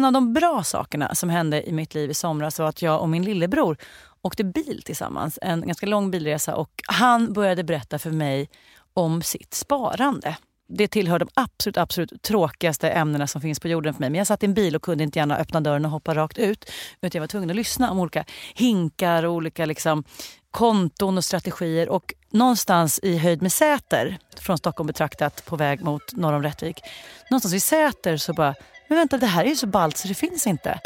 En av de bra sakerna som hände i mitt liv i somras var att jag och min lillebror åkte bil tillsammans. En ganska lång bilresa och han började berätta för mig om sitt sparande. Det tillhör de absolut, absolut tråkigaste ämnena som finns på jorden för mig. Men jag satt i en bil och kunde inte gärna öppna dörren och hoppa rakt ut. Utan jag var tvungen att lyssna om olika hinkar och olika liksom, konton och strategier. Och någonstans i höjd med Säter, från Stockholm betraktat på väg mot norr om Rättvik. Någonstans vid Säter så bara, men vänta det här är ju så ballt så det finns inte.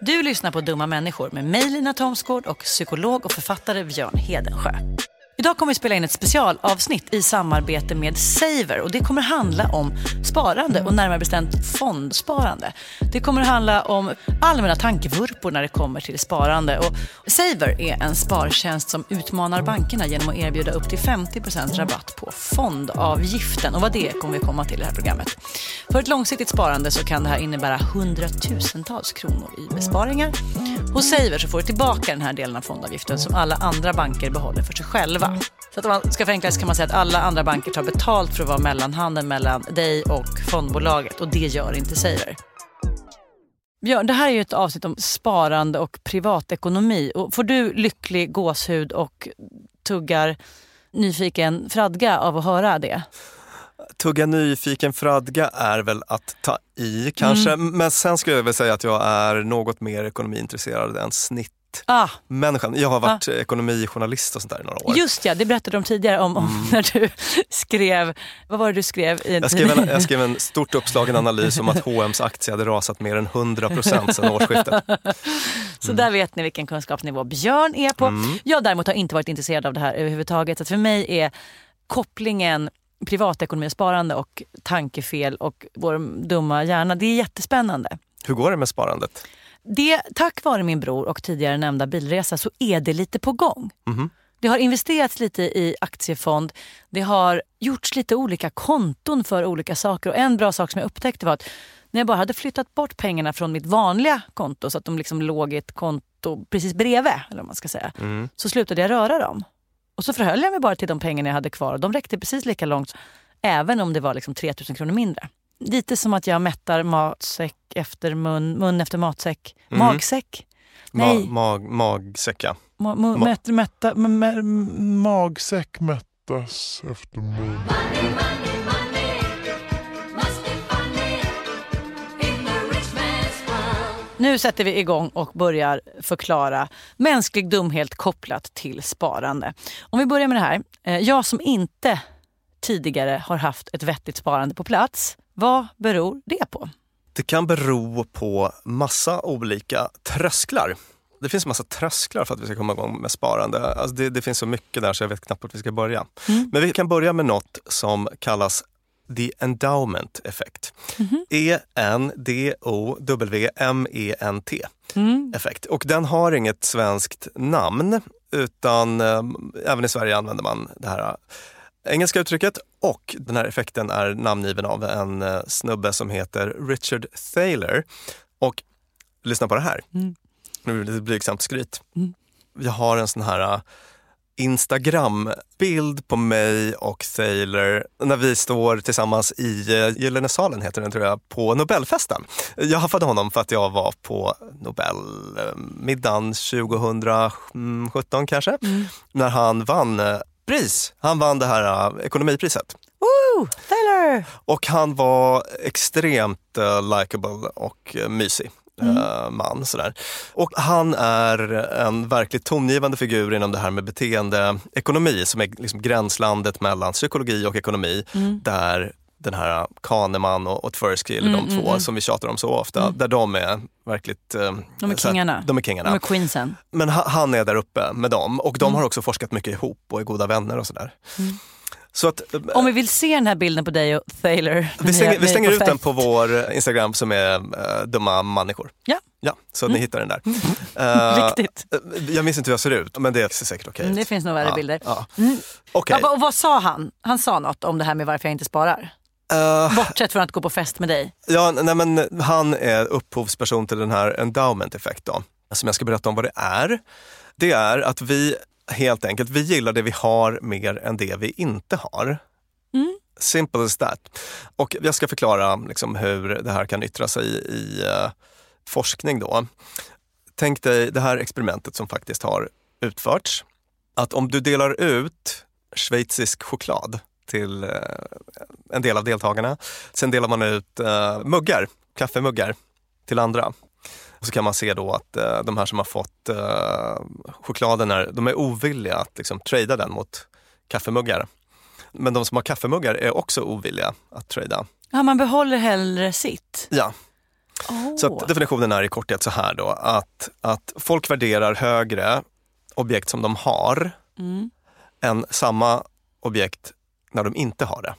Du lyssnar på Dumma människor med mig Lina Thomsgård och psykolog och författare Björn Hedensjö. Idag kommer vi spela in ett specialavsnitt i samarbete med Saver och det kommer handla om sparande och närmare bestämt fondsparande. Det kommer handla om allmänna tankevurpor när det kommer till sparande och Saver är en spartjänst som utmanar bankerna genom att erbjuda upp till 50% rabatt på fondavgiften och vad det är kommer vi komma till i det här programmet. För ett långsiktigt sparande så kan det här innebära hundratusentals kronor i besparingar. Hos Saver så får du tillbaka den här delen av fondavgiften som alla andra banker behåller för sig själva. Så att om man ska förenkla så kan man säga att alla andra banker tar betalt för att vara mellanhanden mellan dig och fondbolaget och det gör inte Saver. Björn, det här är ju ett avsnitt om sparande och privatekonomi. Och får du lycklig gåshud och tuggar nyfiken fradga av att höra det? Tugga nyfiken fradga är väl att ta i kanske, mm. men sen skulle jag väl säga att jag är något mer ekonomiintresserad än snitt ah. människan. Jag har varit ah. ekonomijournalist och sånt där i några år. Just ja, det berättade om tidigare om, om mm. när du skrev, vad var det du skrev? I jag, skrev en, jag skrev en stort uppslagen analys om att H&M's aktie hade rasat mer än 100 procent sedan årsskiftet. Så mm. där vet ni vilken kunskapsnivå Björn är på. Mm. Jag däremot har inte varit intresserad av det här överhuvudtaget. Så för mig är kopplingen privatekonomi och sparande och tankefel och vår dumma hjärna, det är jättespännande. Hur går det med sparandet? det, tack vare min bror och tidigare nämnda bilresa så är det lite på gång. Mm. Det har investerats lite i aktiefond. Det har gjorts lite olika konton för olika saker. Och En bra sak som jag upptäckte var att när jag bara hade flyttat bort pengarna från mitt vanliga konto så att de liksom låg i ett konto precis bredvid, eller man ska säga, mm. så slutade jag röra dem. Och så förhöll jag mig bara till de pengarna jag hade kvar och de räckte precis lika långt även om det var liksom 3000 kronor mindre. Lite som att jag mättar matsäck efter mun, mun efter matsäck. Mm. Magsäck? Nej. Ma, mag, magsäck, ja. Ma, ma, mätt, mätta, mä, magsäck mättas efter mun. Nu sätter vi igång och börjar förklara mänsklig dumhet kopplat till sparande. Om vi börjar med det här. Eh, jag som inte tidigare har haft ett vettigt sparande på plats vad beror det på? Det kan bero på massa olika trösklar. Det finns massa trösklar för att vi ska komma igång med sparande. Alltså det, det finns så mycket där så jag vet knappt vart vi ska börja. Mm. Men vi kan börja med något som kallas the endowment effect. Mm. E-N-D-O-W-M-E-N-T mm. effekt. Och den har inget svenskt namn utan eh, även i Sverige använder man det här engelska uttrycket och den här effekten är namngiven av en eh, snubbe som heter Richard Thaler. Och lyssna på det här. Mm. Nu blir det lite blygsamt skryt. Mm. Jag har en sån här uh, Instagram-bild på mig och Thaler när vi står tillsammans i uh, Gyllene salen, heter den tror jag, på Nobelfesten. Jag haffade honom för att jag var på Nobelmiddagen 2017 kanske, mm. när han vann pris. Han vann det här uh, ekonomipriset. Woo! Taylor! Och han var extremt uh, likable och uh, mysig. Mm. Uh, man. Sådär. Och han är en verkligt tongivande figur inom det här med beteendeekonomi som är liksom gränslandet mellan psykologi och ekonomi. Mm. Där den här Kahneman och, och Tversky, eller mm, de två mm, som vi tjatar om så ofta, mm. där de är verkligt... Eh, de är kingarna. De är kingarna. De är queensen. Men ha, han är där uppe med dem och de mm. har också forskat mycket ihop och är goda vänner och sådär. Mm. Att, eh, Om vi vill se den här bilden på dig och Thaler. Vi stänger, vi stänger ut den på vår Instagram som är uh, Dumma människor. Ja. Ja, så mm. ni hittar den där. Uh, Viktigt. Jag minns inte hur jag ser ut, men det är säkert okej okay. mm, Det finns nog värre ja, bilder. Ja. Mm. Okay. Ja, och vad sa han? Han sa något om det här med varför jag inte sparar? Uh, Bortsett från att gå på fest med dig? Ja, nej, men han är upphovsperson till den här endowment effect då, som jag ska berätta om vad det är. Det är att vi helt enkelt, vi gillar det vi har mer än det vi inte har. Mm. Simple as that. Och jag ska förklara liksom hur det här kan yttra sig i uh, forskning. Då. Tänk dig det här experimentet som faktiskt har utförts. Att om du delar ut schweizisk choklad till uh, en del av deltagarna. Sen delar man ut uh, muggar, kaffemuggar till andra. Och så kan man se då att uh, de här som har fått uh, chokladen, är, de är ovilliga att liksom, trada den mot kaffemuggar. Men de som har kaffemuggar är också ovilliga att trada. Ja, man behåller hellre sitt? Ja. Oh. Så definitionen är i korthet så här då att, att folk värderar högre objekt som de har mm. än samma objekt när de inte har det.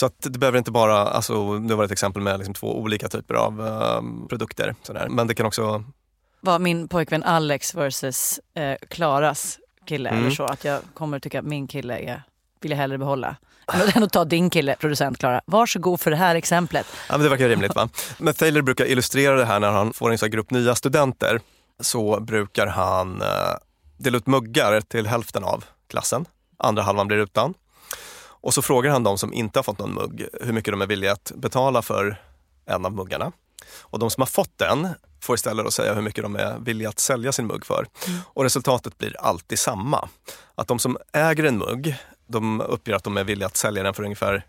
Så att det behöver inte bara, alltså, det var ett exempel med liksom två olika typer av um, produkter. Sådär. Men det kan också... Var min pojkvän Alex versus eh, Klaras kille mm. eller så? Att jag kommer tycka att min kille är, vill jag hellre behålla. Än att ta din kille, producent Klara. Varsågod för det här exemplet. Ja, men det verkar rimligt va? Men Thaler brukar illustrera det här när han får en sån grupp nya studenter. Så brukar han eh, dela ut muggar till hälften av klassen. Andra halvan blir utan. Och så frågar han de som inte har fått någon mugg hur mycket de är villiga att betala för en av muggarna. Och de som har fått den får istället att säga hur mycket de är villiga att sälja sin mugg för. Mm. Och resultatet blir alltid samma. Att de som äger en mugg, de uppger att de är villiga att sälja den för ungefär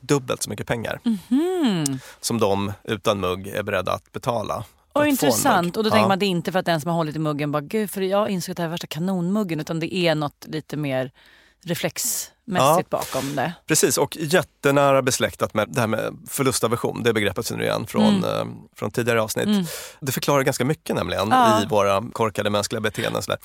dubbelt så mycket pengar. Mm. Som de utan mugg är beredda att betala. Och intressant. Och då tänker man att det är inte för att den som har hållit i muggen bara, gud för jag insåg att det här är värsta kanonmuggen. Utan det är något lite mer reflexmässigt ja, bakom det. Precis, och jättenära besläktat med det här med förlustaversion, det begreppet känner du igen från, mm. eh, från tidigare avsnitt. Mm. Det förklarar ganska mycket nämligen ja. i våra korkade mänskliga beteenden. Sådär.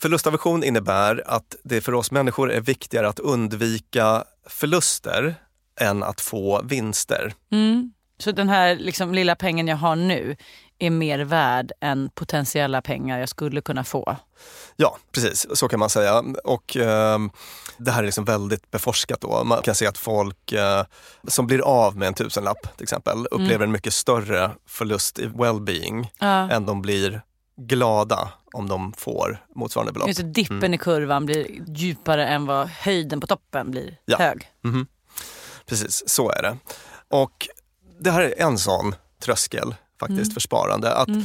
Förlustaversion innebär att det för oss människor är viktigare att undvika förluster än att få vinster. Mm. Så den här liksom, lilla pengen jag har nu är mer värd än potentiella pengar jag skulle kunna få. Ja, precis. Så kan man säga. Och eh, Det här är liksom väldigt beforskat. Då. Man kan se att folk eh, som blir av med en tusenlapp till exempel upplever mm. en mycket större förlust i well-being ja. än de blir glada om de får motsvarande belopp. Just dippen mm. i kurvan blir djupare än vad höjden på toppen blir ja. hög. Mm -hmm. Precis, så är det. Och det här är en sån tröskel faktiskt mm. för sparande. Att mm.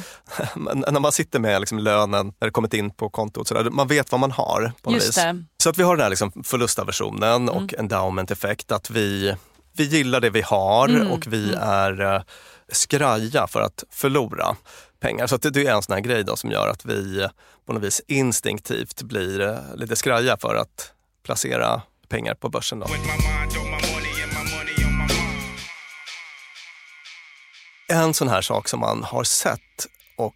när man sitter med liksom lönen, när det kommit in på kontot, så där, man vet vad man har. på något vis. Så att vi har den här liksom förlustaversionen och mm. endowment effekt. Att vi, vi gillar det vi har mm. och vi mm. är uh, skraja för att förlora pengar. Så det, det, är en sån här grej då som gör att vi på något vis instinktivt blir uh, lite skraja för att placera pengar på börsen. Då. En sån här sak som man har sett och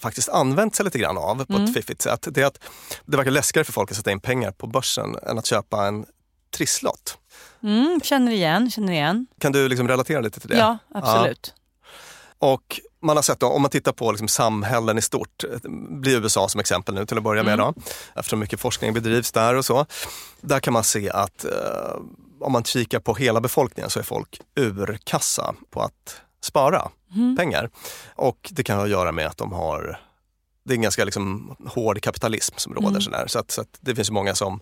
faktiskt använt sig lite grann av på mm. ett fiffigt sätt, det är att det verkar läskigare för folk att sätta in pengar på börsen än att köpa en trisslott. Mm, känner igen, känner igen. Kan du liksom relatera lite till det? Ja, absolut. Ja. Och man har sett då, om man tittar på liksom samhällen i stort, blir USA som exempel nu till att börja med mm. då, eftersom mycket forskning bedrivs där och så. Där kan man se att eh, om man kikar på hela befolkningen så är folk urkassa på att spara mm. pengar. Och det kan ha att göra med att de har det är en ganska liksom hård kapitalism som råder. Mm. Sådär. Så, att, så att det finns många som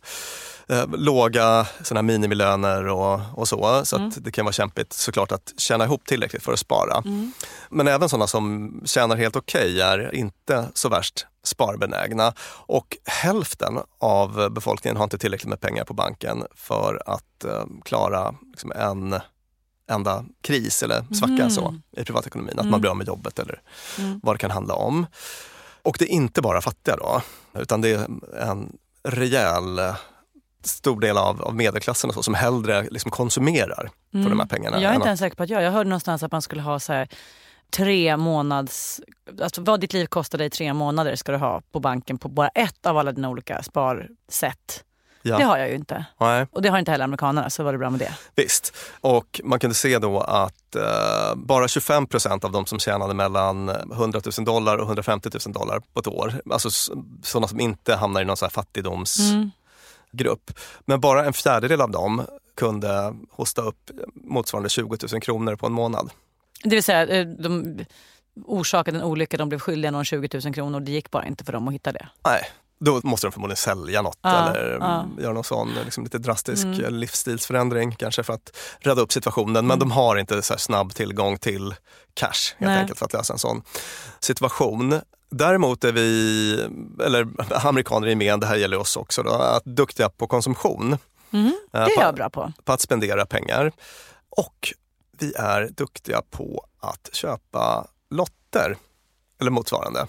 eh, låga såna minimilöner och, och så. Så mm. det kan vara kämpigt såklart att tjäna ihop tillräckligt för att spara. Mm. Men även sådana som tjänar helt okej okay är inte så värst sparbenägna. Och hälften av befolkningen har inte tillräckligt med pengar på banken för att eh, klara liksom en enda kris eller svacka mm. så, i privatekonomin. Att mm. man blir av med jobbet eller mm. vad det kan handla om. Och det är inte bara fattiga då, utan det är en rejäl stor del av, av medelklassen och så, som hellre liksom konsumerar för de här mm. pengarna. Jag är inte ens säker på att jag, jag hörde någonstans att man skulle ha så här, tre månads, alltså vad ditt liv kostar dig tre månader ska du ha på banken på bara ett av alla dina olika sparsätt. Ja. Det har jag ju inte. Nej. Och det har inte heller amerikanerna, så var det bra med det. Visst. Och man kunde se då att eh, bara 25 procent av de som tjänade mellan 100 000 dollar och 150 000 dollar på ett år, alltså sådana som inte hamnar i någon så här fattigdomsgrupp. Mm. Men bara en fjärdedel av dem kunde hosta upp motsvarande 20 000 kronor på en månad. Det vill säga, eh, de orsakade en olycka, de blev skyldiga någon 20 000 kronor. Det gick bara inte för dem att hitta det. Nej, Då måste de förmodligen sälja något Ja, eller ja. göra någon sån liksom, lite drastisk Mm. livsstilsförändring kanske för att rädda upp situationen. Men de har inte så snabb tillgång till cash helt Nej. enkelt för att lösa en sån situation. Däremot är vi, eller amerikaner i gemen, det här gäller oss också, då, att duktiga på konsumtion. Det Eh, är på- jag bra på. på att spendera pengar. Och vi är duktiga på att köpa lotter eller motsvarande.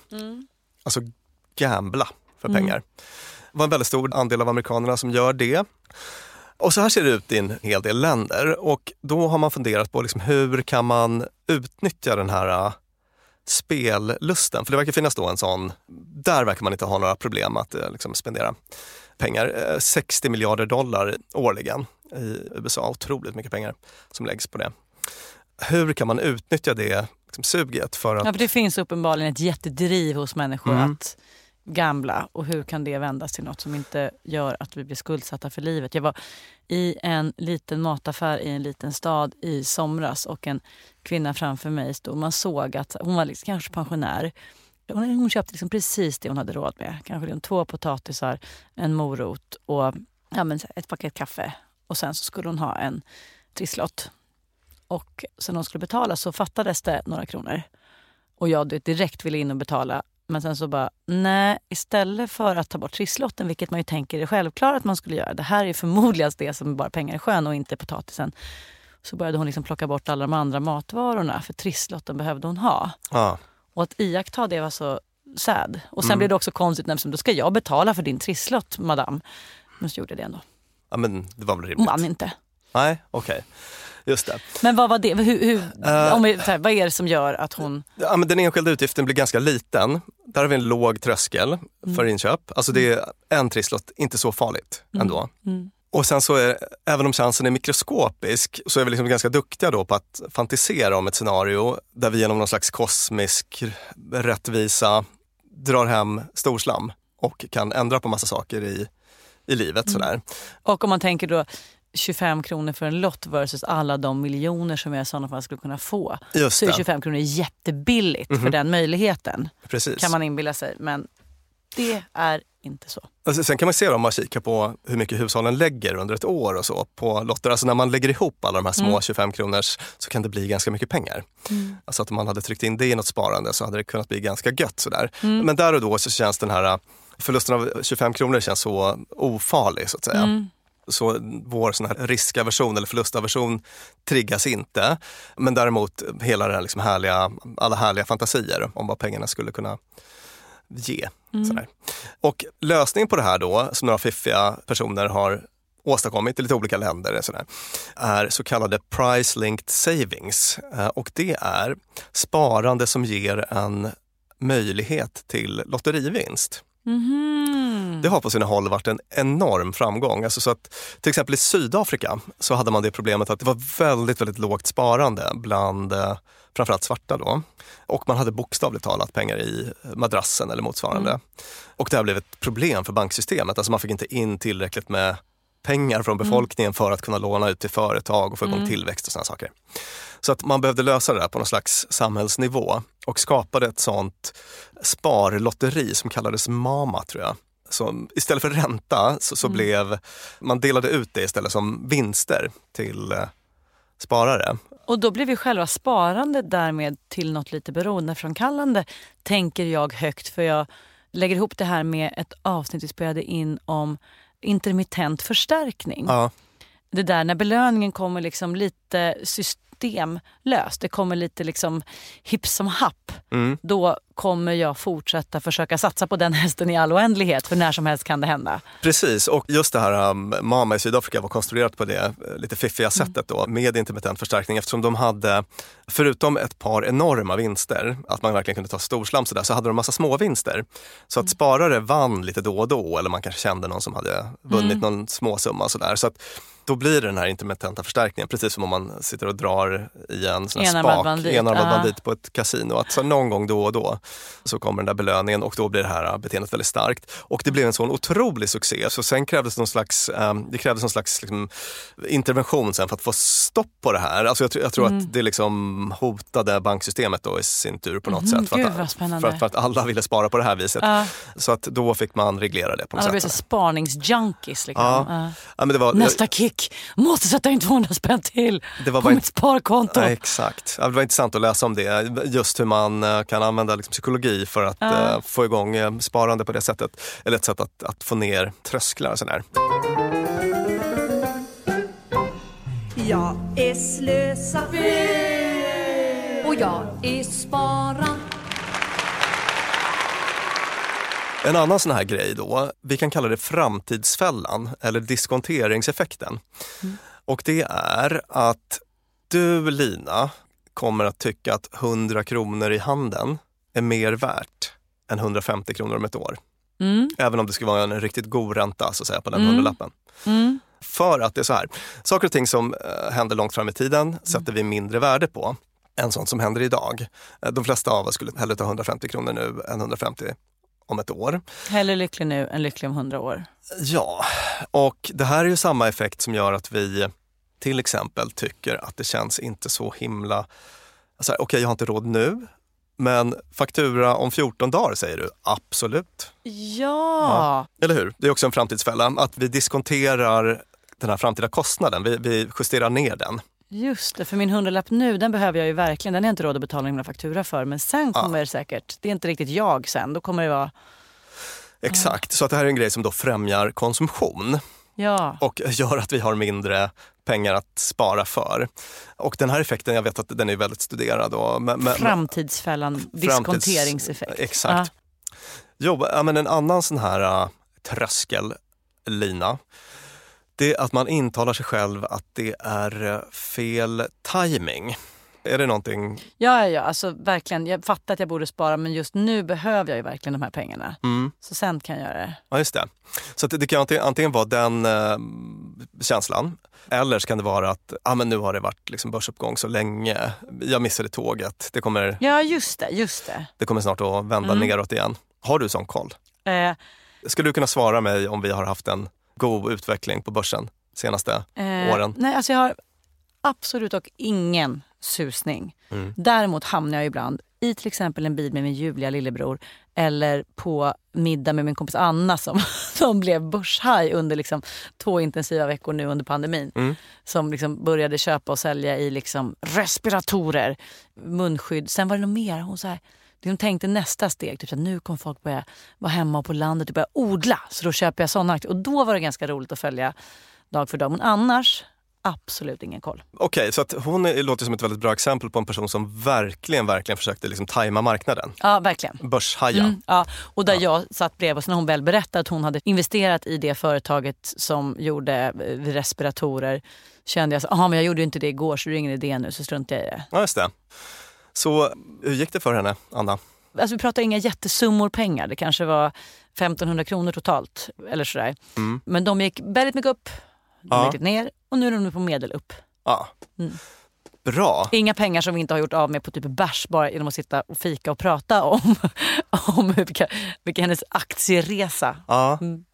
Alltså gambla för Mm. pengar. Det var en väldigt stor andel av amerikanerna som gör det. Och så här ser det ut i en hel del länder och då har man funderat på liksom hur kan man utnyttja den här äh, spellusten? För det verkar finnas då en sån, där verkar man inte ha några problem att äh, liksom spendera pengar. Eh, 60 miljarder dollar årligen i USA, otroligt mycket pengar som läggs på det. Hur kan man utnyttja det liksom, suget för att Ja, för det finns uppenbarligen ett jättedriv hos människor Mm. att gambla och hur kan det vändas till något som inte gör att vi blir skuldsatta för livet. Jag var i en liten mataffär i en liten stad i somras och en kvinna framför mig stod. Man såg att hon var liksom, kanske pensionär. Hon, hon köpte liksom precis det hon hade råd med. Kanske liksom två potatisar, en morot och ja, men ett paket kaffe. Och sen så skulle hon ha en trisslott. Och sen hon skulle betala så fattades det några kronor. Och jag direkt ville in och betala. Men sen så bara, nej, istället för att ta bort trisslotten, vilket man ju tänker är självklart att man skulle göra. Det här är förmodligen det som bara pengar i sjön och inte potatisen. Så började hon liksom plocka bort alla de andra matvarorna, för trisslotten behövde hon ha. ja, Och att iaktta det var så sad. Och sen Mm. blev det också konstigt, men då ska jag betala för din trisslott, madame. Men så gjorde jag det ändå. ja, men det var väl Hon rimligt? vann inte. Nej, okej. Just det. Men vad var det? Hur, hur, Eh. om vi, här, vad är det som gör att hon... Ja, men den enskilda utgiften blir ganska liten. Där har vi en låg tröskel för inköp. Alltså det är en trisslott, inte så farligt ändå. Mm. Och sen så är, även om chansen är mikroskopisk, så är vi liksom ganska duktiga då på att fantisera om ett scenario där vi genom någon slags kosmisk rättvisa drar hem storslam och kan ändra på massa saker i, i livet. Sådär. Och om man tänker då 25 kronor för en lott versus alla de miljoner som jag i sådana fall skulle kunna få. Just Så är det, 25 kronor jättebilligt för Mhm. den möjligheten. precis. Kan man inbilla sig. Men det är inte så. Alltså, sen kan man se om man kikar på hur mycket hushållen lägger under ett år och så på lotter. Alltså när man lägger ihop alla de här små Mm. 25 kronors så kan det bli ganska mycket pengar. Alltså att om man hade tryckt in det i något sparande så hade det kunnat bli ganska gött sådär. Mm. Men där och då så känns den här äh, förlusten av 25 kronor känns så ofarlig så att säga. Mm. Så vår sån här riskaversion eller förlustaversion triggas inte. Men däremot hela den här liksom härliga, alla härliga fantasier om vad pengarna skulle kunna ge. Sådär. Och lösningen på det här då, som några fiffiga personer har åstadkommit i lite olika länder, sådär, är så kallade price linked savings. Eh, Och det är sparande som ger en möjlighet till lotterivinst. Det har på sina håll varit en enorm framgång. Alltså så att, till exempel i Sydafrika så hade man det problemet att det var väldigt, väldigt lågt sparande bland eh, framförallt svarta då. Och man hade bokstavligt talat pengar i madrassen eller motsvarande. Och det här blev ett problem för banksystemet. Alltså man fick inte in tillräckligt med pengar från befolkningen för att kunna låna ut till företag och få igång tillväxt och sådana saker. Så att man behövde lösa det där på någon slags samhällsnivå och skapade ett sånt sparlotteri som kallades MAMA tror jag. Så istället för ränta så, så blev, man delade ut det istället som vinster till eh, sparare. Och då blir vi själva sparande därmed till något lite beroendeframkallande, tänker jag högt. För jag lägger ihop det här med ett avsnitt vi spelade in om intermittent förstärkning. Ja, Det där när belöningen kommer liksom lite systemlöst, det kommer lite liksom hipp som happ. mm, Då kommer jag fortsätta försöka satsa på den hästen i all oändlighet, för när som helst kan det hända. precis. Och just det här um, MAMA i Sydafrika var konstruerat på det eh, lite fiffiga sättet då med intermittent förstärkning eftersom de hade, förutom ett par enorma vinster, att man verkligen kunde ta storslam sådär, så hade de massa små vinster. Så att sparare vann lite då och då eller man kanske kände någon som hade vunnit någon småsumma sådär. Så att då blir det den här intermittenta förstärkningen, precis som om man sitter och drar i en sån här Enarmad spak, bandit. enarmad Ja. bandit på ett kasino. Att så någon gång då och då så kommer den där belöningen och då blir det här beteendet väldigt starkt. Och det blev en sån otrolig succé så sen krävdes någon slags, ehm, det krävdes någon slags liksom, intervention sen för att få stopp på det här. Alltså jag, tror- jag tror Mm. att det liksom hotade banksystemet då i sin tur på något Mhm, sätt. För att, för, att, för att alla ville spara på det här viset. Ja. Så att då fick man reglera det på något Alla blev sätt. så spaningsjunkies. Liksom. Ja. Ja, men det var, Nästa kick, måste sätta in 200 spänn till Det var på bara mitt sparkonto. Ja, exakt. Ja, det var intressant att läsa om det. Just hur man eh, kan använda liksom psykologi för att Ja. eh, få igång eh, sparande på det sättet. Eller ett sätt att, att få ner trösklar och sådär. Jag är slösa och jag är spara. En annan sån här grej då, vi kan kalla det framtidsfällan eller diskonteringseffekten. Och det är att du Lina kommer att tycka att 100 kronor i handen är mer värt än 150 kronor om ett år. Mm. Även om det skulle vara en riktigt god ränta så att säga, på den Mm. hundralappen. Mm. För att det är så här, saker och ting som eh, händer långt fram i tiden sätter vi mindre värde på än sånt som händer idag. Eh, de flesta av oss skulle hellre ta 150 kronor nu än 150 om ett år. Hellre lycklig nu än lycklig om 100 år. Ja, och det här är ju samma effekt som gör att vi till exempel tycker att det känns inte så himla... Alltså, Okej, jag har inte råd nu, men faktura om 14 dagar säger du absolut. Ja. Eller hur? Det är också en framtidsfälla, att vi diskonterar den här framtida kostnaden, vi, vi justerar ner den. Just det, för min hundralapp nu den behöver jag ju verkligen. Den är inte råd att betala någon faktura för. Men sen Ja. kommer det säkert, det är inte riktigt jag sen. Då kommer det vara, Exakt, så att det här är en grej som då främjar konsumtion ja. och gör att vi har mindre pengar att spara för. Och den här effekten, jag vet att den är väldigt studerad. Och, men, men, Framtidsfällan, diskonteringseffekt. Exakt. Jo, ja, men en annan sån här uh, tröskellina, det är att man intalar sig själv att det är uh, fel timing. Är det någonting? Ja, ja, ja, alltså verkligen. Jag fattar att jag borde spara men just nu behöver jag ju verkligen de här pengarna. Mm, Så sen kan jag göra det. ja, just det. Så att det kan antingen, antingen vara den eh, känslan eller så kan det vara att ah, men nu har det varit liksom börsuppgång så länge. Jag missade tåget. Det kommer, Ja, just det. Just det. det kommer snart att vända Mm. neråt igen. Har du sån koll? Eh, Skulle du kunna svara mig om vi har haft en god utveckling på börsen senaste eh, åren? Nej, alltså jag har absolut och ingen susning. Mm. Däremot hamnar jag ibland i till exempel en bil med min ljuvliga lillebror eller på middag med min kompis Anna som, som blev börshaj under liksom två intensiva veckor nu under pandemin. Mm. Som liksom började köpa och sälja i liksom respiratorer, munskydd. Sen var det nog mer. Hon så här, hon tänkte nästa steg, typ att nu kommer folk börja vara hemma på landet och börja odla. Så då köper jag sådana aktier. Och då var det ganska roligt att följa dag för dag. Men annars, absolut ingen koll. Okej, så att hon är, låter som ett väldigt bra exempel på en person som verkligen, verkligen försökte liksom tajma marknaden. Ja, verkligen. Börshaja. Mm, ja. Och där jag satt bredvid och när hon väl berättade att hon hade investerat i det företaget som gjorde eh, respiratorer kände jag så, aha, men jag gjorde inte det igår så det är ingen idé nu så struntar jag i det. Ja, just det. Så hur gick det för henne, Anna? Alltså, vi pratar inga jättesummor pengar, det kanske var 1500 kronor totalt eller sådär. Mm. Men de gick väldigt mycket upp, de Ja. gick lite ner och nu är de på medel upp. Ja. Mm. Bra. Inga pengar som vi inte har gjort av med på typ bärs bara genom att sitta och fika och prata om, om vilka, vilka hennes aktieresa. Ja. Mm.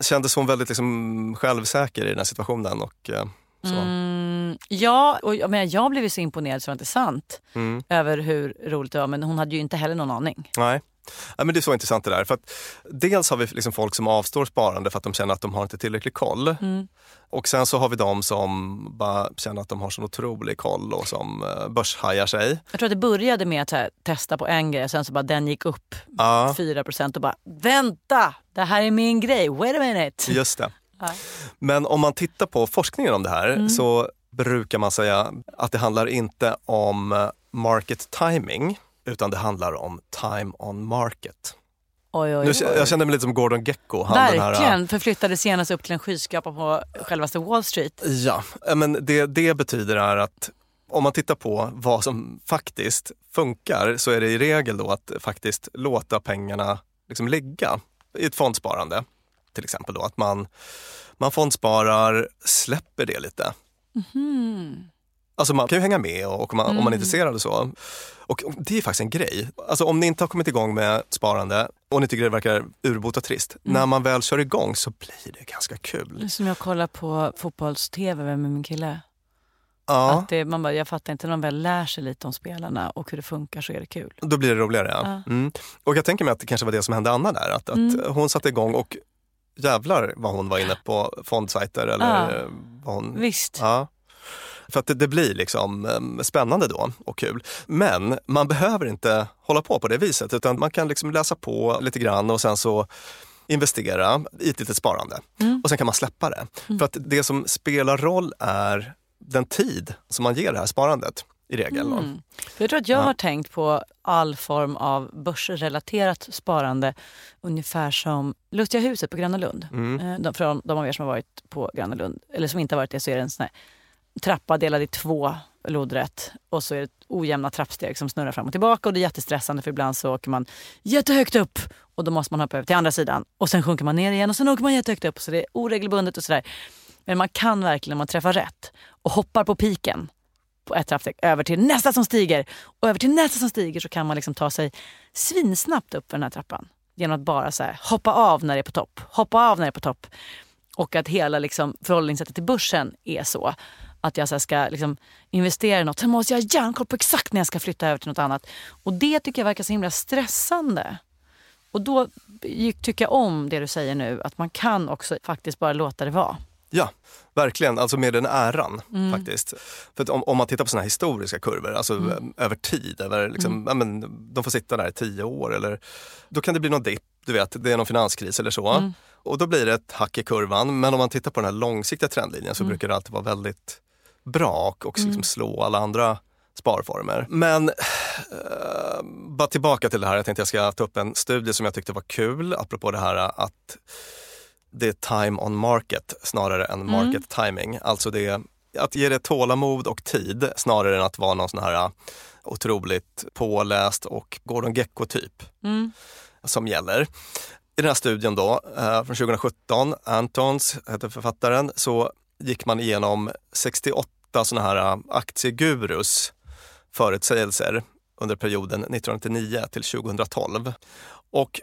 Kändes hon väldigt liksom självsäker i den här situationen? Och, eh. Mm, ja, och jag, menar, jag blev ju så imponerad så det var inte sant Mm. över hur roligt det var. Men hon hade ju inte heller någon aning. Nej. Ja, men det är så intressant det där. För att dels har vi liksom folk som avstår sparande för att de känner att de har inte tillräcklig koll. Mm. Och sen så har vi de som bara känner att de har sån otrolig koll och som eh, börshajar sig. Jag tror att det började med att här, testa på en grej och sen så bara den gick upp Ja, 4 och bara vänta, det här är min grej, wait a minute. just det. Ja. Men om man tittar på forskningen om det här Mm. så brukar man säga att det handlar inte om eh, market timing utan det handlar om time on market. Oj, oj, Nu, oj. jag känner mig lite som Gordon Gecko. Han här, Verkligen, förflyttades senast upp till en skyskrapa på självaste Wall Street. Ja, eh, men det, det betyder är att om man tittar på vad som faktiskt funkar så är det i regel då att faktiskt låta pengarna liksom ligga i ett fondsparande. Till exempel då att man, man fondsparar, släpper det lite. Hmm. Alltså man kan ju hänga med och, och man, om man är intresserad och så. Och det är faktiskt en grej. Alltså om ni inte har kommit igång med sparande och ni tycker det verkar urbota trist. När man väl kör igång så blir det ganska kul. Som jag kollar på fotbolls-tv med min kille. Ja, Att det, man bara, jag fattar inte, när de väl lär sig lite om spelarna och hur det funkar så är det kul. då blir det roligare. Ja. Ja. Mm. Och jag tänker mig att det kanske var det som hände Anna där. Att, att Mm. hon satte igång och jävlar vad hon var inne på fondsajter eller Ja. vad hon Visst. Ja. För att det, det blir liksom em, spännande då och kul. Men man behöver inte hålla på på det viset utan man kan liksom läsa på lite grann och sen så investera i ett litet sparande. Och sen kan man släppa det. För att det som spelar roll är den tid som man ger det här sparandet i regel. Mm. För jag tror att jag har tänkt på all form av börsrelaterat sparande ungefär som Lustiga huset på Gröna Lund. Eh, De, för de, de av er som har varit på Gröna Lund, eller som inte har varit det, så är det en sån här trappa delad i två lodrätt och så är det ojämna trappsteg som snurrar fram och tillbaka och det är jättestressande för ibland så åker man jättehögt upp och då måste man hoppa över till andra sidan och sen sjunker man ner igen och sen åker man jättehögt upp så det är oregelbundet och sådär. Men man kan verkligen om man träffar rätt och hoppar på piken på ett trappsteg över till nästa som stiger och över till nästa som stiger så kan man liksom ta sig svinsnabbt upp för den här trappan. Genom att bara så här, hoppa av när det är på topp, hoppa av när det är på topp. Och att hela liksom förhållningssättet till börsen är så att jag så här ska liksom investera i något, sen måste jag ha järnkoll på exakt när jag ska flytta över till något annat. Och det tycker jag verkar så himla stressande. Och då tycker jag om det du säger nu, att man kan också faktiskt bara låta det vara. Ja, verkligen. Alltså med den äran Mm. faktiskt. För om, om man tittar på här historiska kurvor, alltså Mm. eh, över tid, över liksom, ja, men, de får sitta där i tio år eller då kan det bli någon dipp, du vet, det är någon finanskris eller så. Mm. Och då blir det ett hack i kurvan. Men om man tittar på den här långsiktiga trendlinjen så Mm. brukar det alltid vara väldigt bra och också liksom slå alla andra sparformer. Men eh, bara tillbaka till det här, jag tänkte jag ska ta upp en studie som jag tyckte var kul, apropå det här att det är time on market snarare än market timing. Alltså det är att ge det tålamod och tid snarare än att vara någon sån här uh, otroligt påläst och Gordon Gecko-typ som gäller. I den här studien då, eh, från 2017, Antons heter författaren, så gick man igenom 68 såna här uh, aktiegurus förutsägelser under perioden 1999 till 2012. Och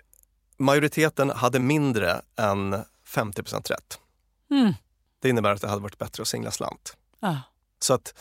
majoriteten hade mindre än 50 rätt. Mm. Det innebär att det hade varit bättre att singla slant. Ah. Så att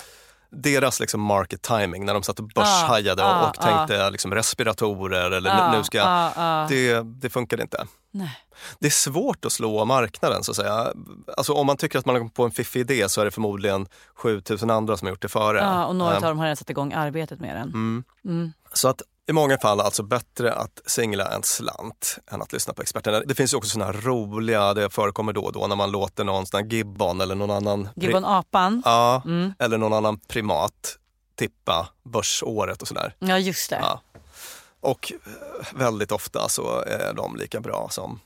deras liksom market timing när de satt och börshajade Ah, och, ah, och tänkte liksom respiratorer eller Ah, nu- nu ska ah, ah. Det, det funkade inte. Nej. Det är svårt att slå marknaden så att säga. Alltså om man tycker att man har kommit på en fiffig idé så är det förmodligen 7000 andra som har gjort det före. Ja, och några Eh, av dem har redan satt igång arbetet med den. Mm. Mm. Så att i många fall alltså bättre att singla en slant än att lyssna på experterna. Det finns ju också såna här roliga, det förekommer då och då när man låter någon sån här gibbon eller någon annan Gibbon apan. ja, Mm. eller någon annan primat tippa börsåret och sådär. Ja, just det. Ja. Och eh, väldigt ofta så är de lika bra som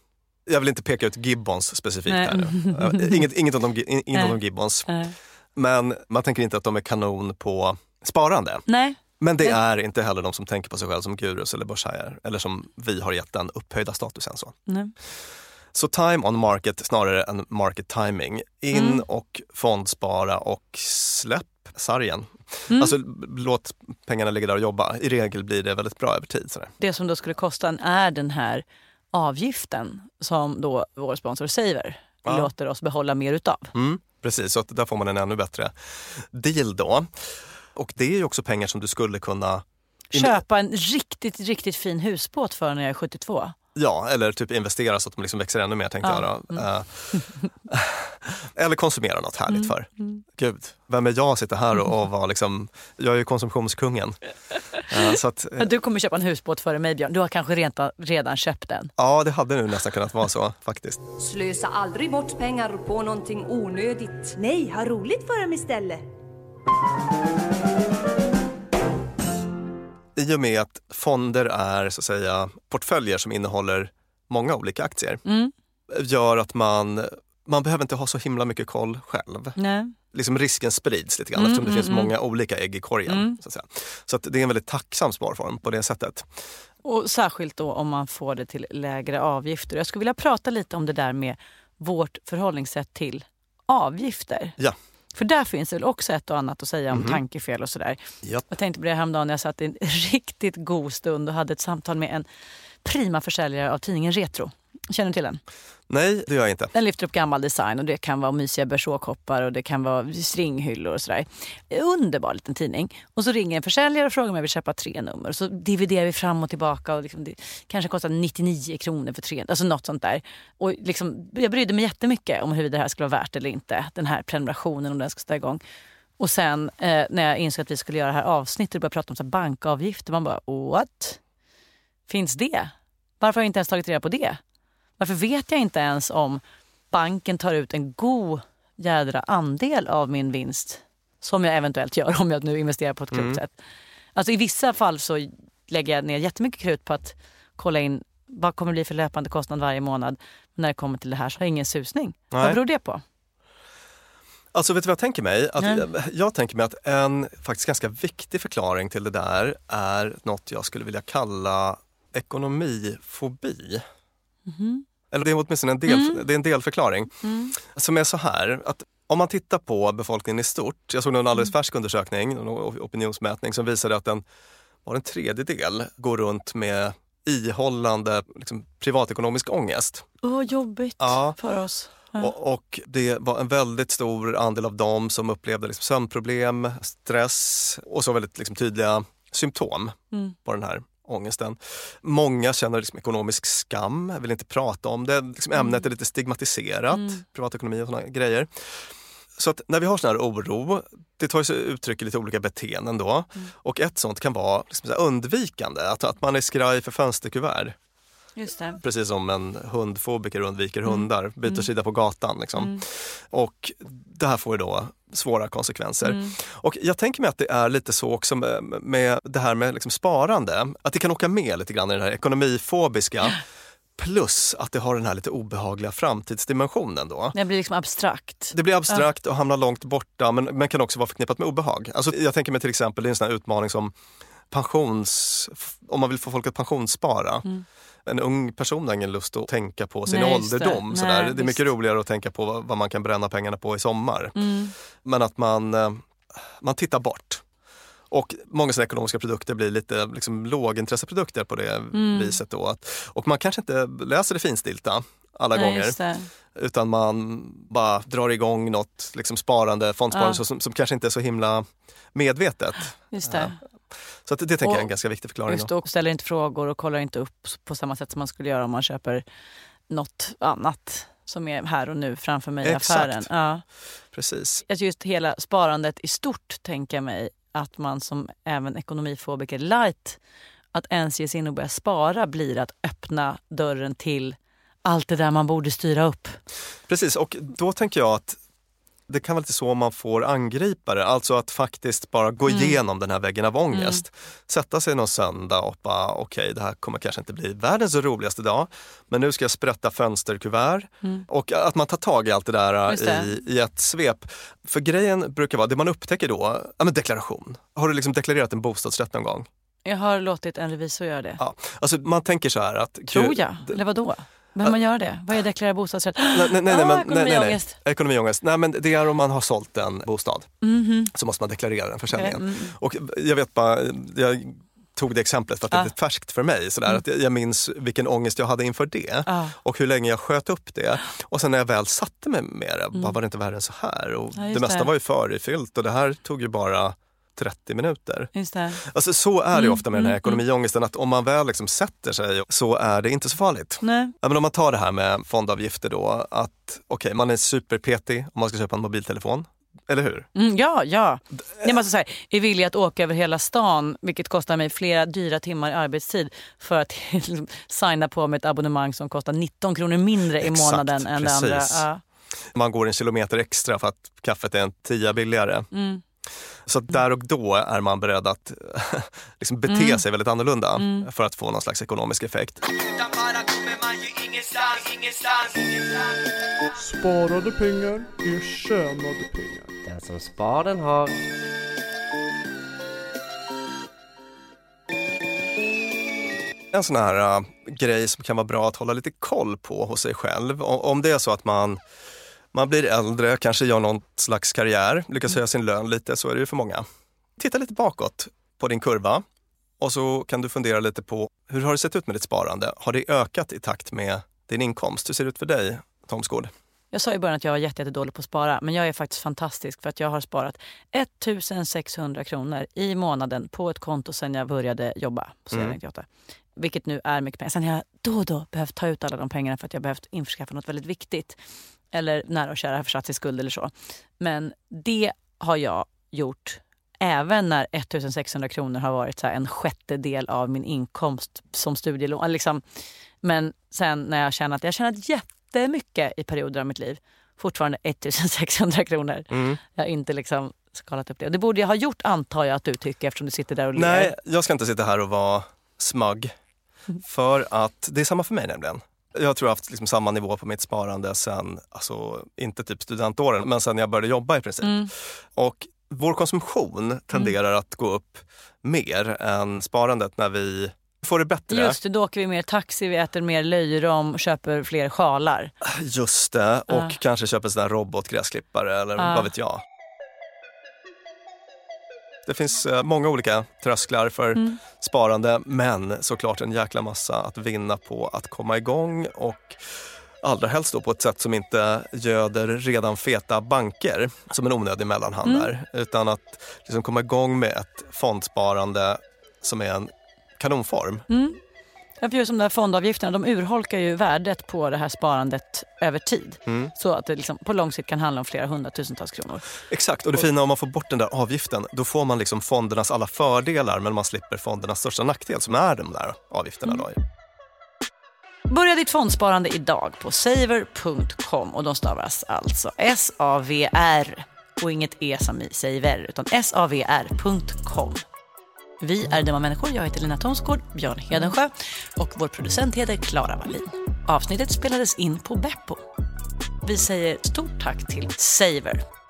jag vill inte peka ut Gibbons specifikt Nej. här. Eh, Inget, inget, om inget om Nej. Gibbons. Eh, Men man tänker inte att de är kanon på sparande. nej. Men det är inte heller de som tänker på sig själv som gurus eller börshajar. Eller som vi har gett den upphöjda statusen. Så. nej. så time on market snarare än market timing. In Mm. och fondspara och släpp sargen. Mm. Alltså låt pengarna ligga där och jobba. I regel blir det väldigt bra över tid. Sådär. Det som då skulle kosta är den här avgiften som då vår sponsor Saver Ja. låter oss behålla mer utav. Mm, precis, så att där får man en ännu bättre deal då. Och det är ju också pengar som du skulle kunna Köpa en riktigt, riktigt fin husbåt för när jag är 72. Ja, eller typ investera så att de liksom växer ännu mer tänkte Ja, jag. Då. Eh, eller konsumera något härligt för. Gud, vem är jag att sitta här och, och vara liksom, jag är ju konsumtionskungen. Eh, så att, eh, Du kommer köpa en husbåt före mig Björn. Du har kanske redan, redan köpt den. ja, det hade nu nästan kunnat vara så faktiskt. Slösa aldrig bort pengar på någonting onödigt. Nej, ha roligt för dem istället. I och med att fonder är så att säga portföljer som innehåller många olika aktier Mm. gör att man, man behöver inte ha så himla mycket koll själv. Nej. liksom risken sprids lite grann Mm, eftersom det mm, finns många olika ägg i korgen. Mm. Så, att så att det är en väldigt tacksam sparform på det sättet. Och särskilt då om man får det till lägre avgifter. Jag skulle vilja prata lite om det där med vårt förhållningssätt till avgifter. Ja. För där finns det väl också ett och annat att säga om Mhm. tankefel och sådär. Japp. Jag tänkte på det häromdagen när jag satt i en riktigt god stund och hade ett samtal med en prima försäljare av tidningen Retro. Känner du till den? Nej, det gör jag inte. Den lyfter upp gammal design och det kan vara mysiga bersåkoppar och det kan vara stringhyllor och sådär. Underbar liten tidning. Och så ringer en försäljare och frågar om jag vill köpa tre nummer. Så dividerar vi fram och tillbaka och liksom det kanske kostar 99 kronor för tre, alltså något sånt där. Och liksom, jag brydde mig jättemycket om huruvida det här skulle vara värt eller inte. Den här prenumerationen om den ska sätta igång. Och sen eh, när jag insåg att vi skulle göra det här avsnittet och började prata om så bankavgifter. Man bara what? Finns det? Varför har jag inte ens tagit reda på det? Varför vet jag inte ens om banken tar ut en god jädra andel av min vinst som jag eventuellt gör om jag nu investerar på ett klokt Mm. sätt. Alltså i vissa fall så lägger jag ner jättemycket krut på att kolla in vad kommer det bli för löpande kostnad varje månad. Men när det kommer till det här så har jag ingen susning. Vad Nej. beror det på? Alltså vet du vad jag tänker mig? Att, jag tänker mig att en faktiskt ganska viktig förklaring till det där är något jag skulle vilja kalla ekonomifobi. Eller det är åtminstone en, del, det är en delförklaring. Som är så här, att om man tittar på befolkningen i stort. Jag såg en alldeles färsk undersökning, en opinionsmätning som visade att en, var en tredjedel går runt med ihållande liksom, privatekonomisk ångest. Åh, jobbigt Ja. för oss. Ja. Och, och det var en väldigt stor andel av dem som upplevde liksom sömnproblem, stress och så väldigt liksom tydliga symptom Mm. på den här ångesten. Många känner liksom ekonomisk skam, vill inte prata om det. Liksom ämnet är lite stigmatiserat, Mm. privatekonomi och sådana grejer. Så att när vi har sån här oro, det tar sig uttryck i lite olika beteenden då. Mm. Och ett sånt kan vara liksom så undvikande, att, att man är skraj för fönsterkuvert. Precis som en hundfobiker undviker hundar, byter sida på gatan. Liksom. Mm. Och det här får ju då svåra konsekvenser. Mm. Och jag tänker mig att det är lite så också med, med det här med liksom sparande, att det kan åka med lite grann i den här ekonomifobiska. Plus att det har den här lite obehagliga framtidsdimensionen då. Det blir liksom abstrakt. Det blir abstrakt och hamnar långt borta men, men kan också vara förknippat med obehag. Alltså, jag tänker mig till exempel, det är en sån här utmaning som pensions... Om man vill få folk att pensionsspara. Mm. En ung person har ingen lust att tänka på sin Nej, just det. ålderdom. Nej. Det är mycket roligare att tänka på vad, man kan bränna pengarna på i sommar. Mm. Men att man, eh, man tittar bort. Och många sådana ekonomiska produkter blir lite liksom, lågintresseprodukter på det Mm. viset. Då. Och man kanske inte läser det finstilta alla Nej, gånger utan man bara drar igång något liksom sparande, fondsparande Ja. som, som kanske inte är så himla medvetet. Just det. Så det, det tänker jag är en Och- ganska viktig förklaring. Just och ställer inte frågor och kollar inte upp på samma sätt som man skulle göra om man köper något annat som är här och nu framför mig i affären. Ja. Precis. Alltså just hela sparandet i stort tänker jag mig att man som även ekonomifobiker light att ens ge sig in och börja spara blir att öppna dörren till allt det där man borde styra upp. Precis, och då tänker jag att det kan vara lite så man får angripa det, alltså att faktiskt bara gå Mm. igenom den här väggen av ångest. Sätta sig någon söndag och bara, okej det här kommer kanske inte bli världens roligaste dag, men nu ska jag sprätta fönsterkuvert och att man tar tag i allt det där Mm. Det. i, i ett svep. För grejen brukar vara, det man upptäcker då, ja men deklaration. Har du liksom deklarerat en bostadsrätt någon gång? Jag har låtit en revisor göra det. Ja, alltså man tänker så här att... Tror jag. Eller vadå? Behöver man göra det? Vad är deklarerad bostadsrätt? Nej, nej, nej, Ah, men, nej, nej, ekonomiångest. Ekonomiångest. Nej, men det är om man har sålt en bostad. Mhm. Så måste man deklarera den försäljningen. Mm. Och jag vet bara, jag tog det exemplet för att det Ah. är lite färskt för mig. Sådär, att jag, jag minns vilken ångest jag hade inför det Ah. och hur länge jag sköt upp det. Och sen när jag väl satte mig med det, bara, var det inte värre än så här? Och Mm. Ja, det mesta det. var ju förifyllt och det här tog ju bara 30 minuter. Just det. Alltså så är det Mm, ofta med den här mm, ekonomiångesten att om man väl liksom sätter sig så är det inte så farligt. Nej. Ja, men om man tar det här med fondavgifter då, att okej, man är superpetig om man ska köpa en mobiltelefon. Eller hur? Mm, ja, ja. Jag måste säga, är villig att åka över hela stan, vilket kostar mig flera dyra timmar i arbetstid för att signa på med ett abonnemang som kostar 19 kronor mindre i Exakt, månaden än det andra. precis. Ja. Man går en kilometer extra för att kaffet är en tia billigare. Mm. Så där och då är man beredd att liksom bete Mm. sig väldigt annorlunda för att få någon slags ekonomisk effekt. Sparade pengar är tjänade pengar. Den som spar den har En sån här äh, grej som kan vara bra att hålla lite koll på hos sig själv. Om det är så att man Man blir äldre, kanske gör någon slags karriär, lyckas höja sin lön lite, så är det ju för många. Titta lite bakåt på din kurva och så kan du fundera lite på hur har det sett ut med ditt sparande? Har det ökat i takt med din inkomst? Hur ser det ut för dig, Tom Skård? Jag sa i början att jag var jättedålig på att spara, men jag är faktiskt fantastisk för att jag har sparat 1600 kronor i månaden på ett konto sedan jag började jobba på mm. 98. Vilket nu är mycket pengar. Sen har jag då och då behövt ta ut alla de pengarna för att jag behövt införskaffa något väldigt viktigt. Eller nära och kära har försatt i skuld eller så. Men det har jag gjort även när 1600 kronor har varit så en sjättedel av min inkomst som studielån. Liksom. Men sen när jag känner att jag tjänat jättemycket i perioder av mitt liv, fortfarande 1600 kronor. Mm. Jag har inte liksom skalat upp det. Det borde jag ha gjort antar jag att du tycker eftersom du sitter där och ler. Nej, jag ska inte sitta här och vara smug. För att det är samma för mig nämligen. Jag tror jag har haft liksom samma nivå på mitt sparande sen, alltså inte typ studentåren, men sen jag började jobba i princip. Mm. Och vår konsumtion tenderar mm. att gå upp mer än sparandet när vi får det bättre. Just det, då åker vi mer taxi, vi äter mer löjrom och köper fler sjalar. Just det, och uh. kanske köper en robotgräsklippare eller uh. vad vet jag. Det finns eh, många olika trösklar för mm. sparande men såklart en jäkla massa att vinna på att komma igång och allra helst då på ett sätt som inte göder redan feta banker som en onödig mellanhand mm. där. Utan att liksom komma igång med ett fondsparande som är en kanonform. Mm. För just de där fondavgifterna de urholkar ju värdet på det här sparandet över tid. Mm. Så att det liksom på lång sikt kan handla om flera hundratusentals kronor. Exakt, och det fina om man får bort den där avgiften, då får man liksom fondernas alla fördelar men man slipper fondernas största nackdel som är de där avgifterna. Mm. Då. Börja ditt fondsparande idag på saver.com och de stavas alltså S-A-V-R och inget E som i saver utan S-A-V-R.com. Vi är Dumma människor. Jag heter Lina Thomsgård, Björn Hedensjö och vår producent heter Klara Wallin. Avsnittet spelades in på Beppo. Vi säger stort tack till Saver